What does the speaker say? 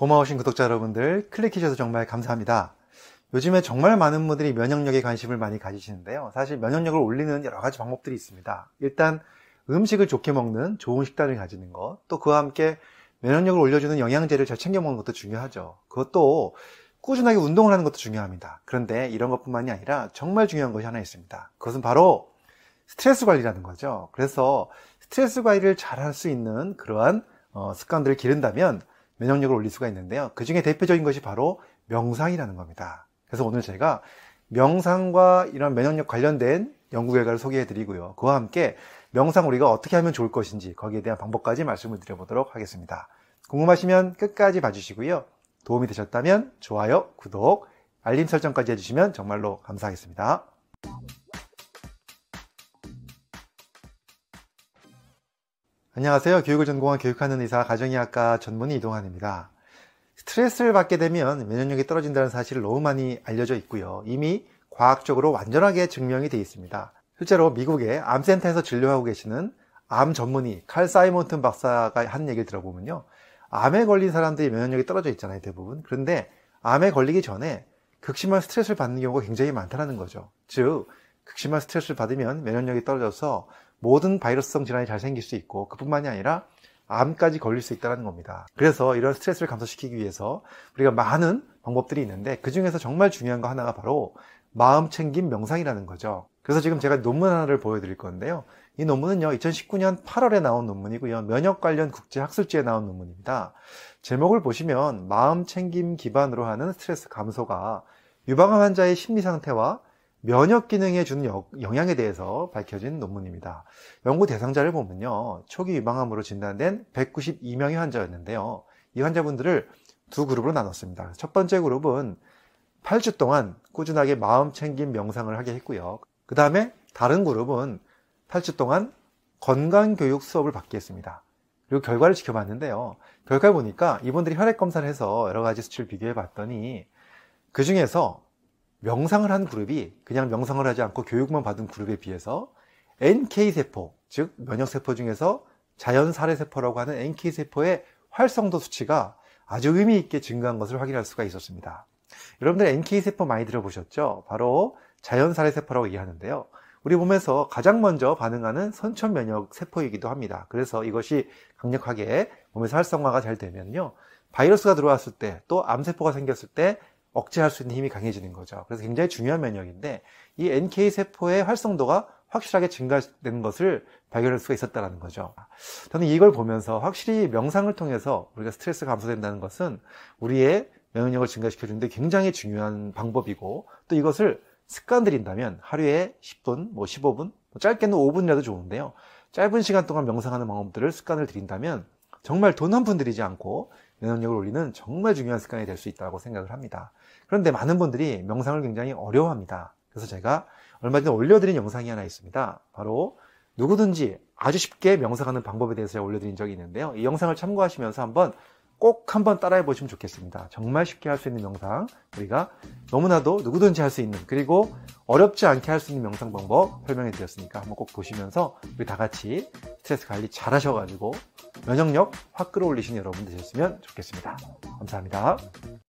고마우신 구독자 여러분들 클릭해주셔서 정말 감사합니다. 요즘에 정말 많은 분들이 면역력에 관심을 많이 가지시는데요. 사실 면역력을 올리는 여러 가지 방법들이 있습니다. 일단 음식을 좋게 먹는 좋은 식단을 가지는 것, 또 그와 함께 면역력을 올려주는 영양제를 잘 챙겨 먹는 것도 중요하죠. 그것도 꾸준하게 운동을 하는 것도 중요합니다. 그런데 이런 것뿐만이 아니라 정말 중요한 것이 하나 있습니다. 그것은 바로 스트레스 관리라는 거죠. 그래서 스트레스 관리를 잘 할 수 있는 그러한 어, 습관들을 기른다면 면역력을 올릴 수가 있는데요. 그 중에 대표적인 것이 바로 명상이라는 겁니다. 그래서 오늘 제가 명상과 이런 면역력 관련된 연구 결과를 소개해 드리고요. 그와 함께 명상 우리가 어떻게 하면 좋을 것인지 거기에 대한 방법까지 말씀을 드려보도록 하겠습니다. 궁금하시면 끝까지 봐주시고요. 도움이 되셨다면 좋아요, 구독, 알림 설정까지 해주시면 정말로 감사하겠습니다. 안녕하세요. 교육을 전공한 교육하는 의사 가정의학과 전문의 이동환입니다. 스트레스를 받게 되면 면역력이 떨어진다는 사실을 너무 많이 알려져 있고요. 이미 과학적으로 완전하게 증명이 되어 있습니다. 실제로 미국의 암센터에서 진료하고 계시는 암 전문의 칼 사이몬튼 박사가 한 얘기를 들어보면요. 암에 걸린 사람들이 면역력이 떨어져 있잖아요, 대부분. 그런데 암에 걸리기 전에 극심한 스트레스를 받는 경우가 굉장히 많다는 거죠. 즉, 극심한 스트레스를 받으면 면역력이 떨어져서 모든 바이러스성 질환이 잘 생길 수 있고 그뿐만이 아니라 암까지 걸릴 수 있다는 겁니다. 그래서 이런 스트레스를 감소시키기 위해서 우리가 많은 방법들이 있는데 그 중에서 정말 중요한 거 하나가 바로 마음 챙김 명상이라는 거죠. 그래서 지금 제가 논문 하나를 보여드릴 건데요. 이 논문은요, 2019년 8월에 나온 논문이고요. 면역 관련 국제 학술지에 나온 논문입니다. 제목을 보시면 마음 챙김 기반으로 하는 스트레스 감소가 유방암 환자의 심리 상태와 면역 기능에 주는 영향에 대해서 밝혀진 논문입니다. 연구 대상자를 보면요. 초기 유방암으로 진단된 192명의 환자였는데요. 이 환자분들을 두 그룹으로 나눴습니다. 첫 번째 그룹은 8주 동안 꾸준하게 마음 챙김 명상을 하게 했고요. 그 다음에 다른 그룹은 8주 동안 건강교육 수업을 받게 했습니다. 그리고 결과를 지켜봤는데요. 결과 보니까 이분들이 혈액 검사를 해서 여러 가지 수치를 비교해 봤더니 그 중에서 명상을 한 그룹이 그냥 명상을 하지 않고 교육만 받은 그룹에 비해서 NK세포, 즉 면역세포 중에서 자연살해세포라고 하는 NK세포의 활성도 수치가 아주 의미 있게 증가한 것을 확인할 수가 있었습니다. 여러분들 NK세포 많이 들어보셨죠? 바로 자연살해세포라고 얘기하는데요. 우리 몸에서 가장 먼저 반응하는 선천 면역 세포이기도 합니다. 그래서 이것이 강력하게 몸에서 활성화가 잘 되면요. 바이러스가 들어왔을 때 또 암세포가 생겼을 때 억제할 수 있는 힘이 강해지는 거죠. 그래서 굉장히 중요한 면역인데 이 NK 세포의 활성도가 확실하게 증가되는 것을 발견할 수가 있었다는 거죠. 저는 이걸 보면서 확실히 명상을 통해서 우리가 스트레스 감소된다는 것은 우리의 면역력을 증가시켜 주는데 굉장히 중요한 방법이고 또 이것을 습관 들인다면 하루에 10분, 뭐 15분, 뭐 짧게는 5분이라도 좋은데요. 짧은 시간 동안 명상하는 방법들을 습관을 들인다면 정말 돈 한 푼 들이지 않고 면역력을 올리는 정말 중요한 습관이 될 수 있다고 생각을 합니다. 그런데 많은 분들이 명상을 굉장히 어려워합니다. 그래서 제가 얼마 전에 올려드린 영상이 하나 있습니다. 바로 누구든지 아주 쉽게 명상하는 방법에 대해서 올려드린 적이 있는데요. 이 영상을 참고하시면서 한번 꼭 한번 따라해 보시면 좋겠습니다. 정말 쉽게 할 수 있는 명상 우리가 너무나도 누구든지 할 수 있는 그리고 어렵지 않게 할 수 있는 명상 방법 설명해 드렸으니까 한번 꼭 보시면서 우리 다 같이 스트레스 관리 잘 하셔가지고 면역력 확 끌어올리신 여러분 되셨으면 좋겠습니다. 감사합니다.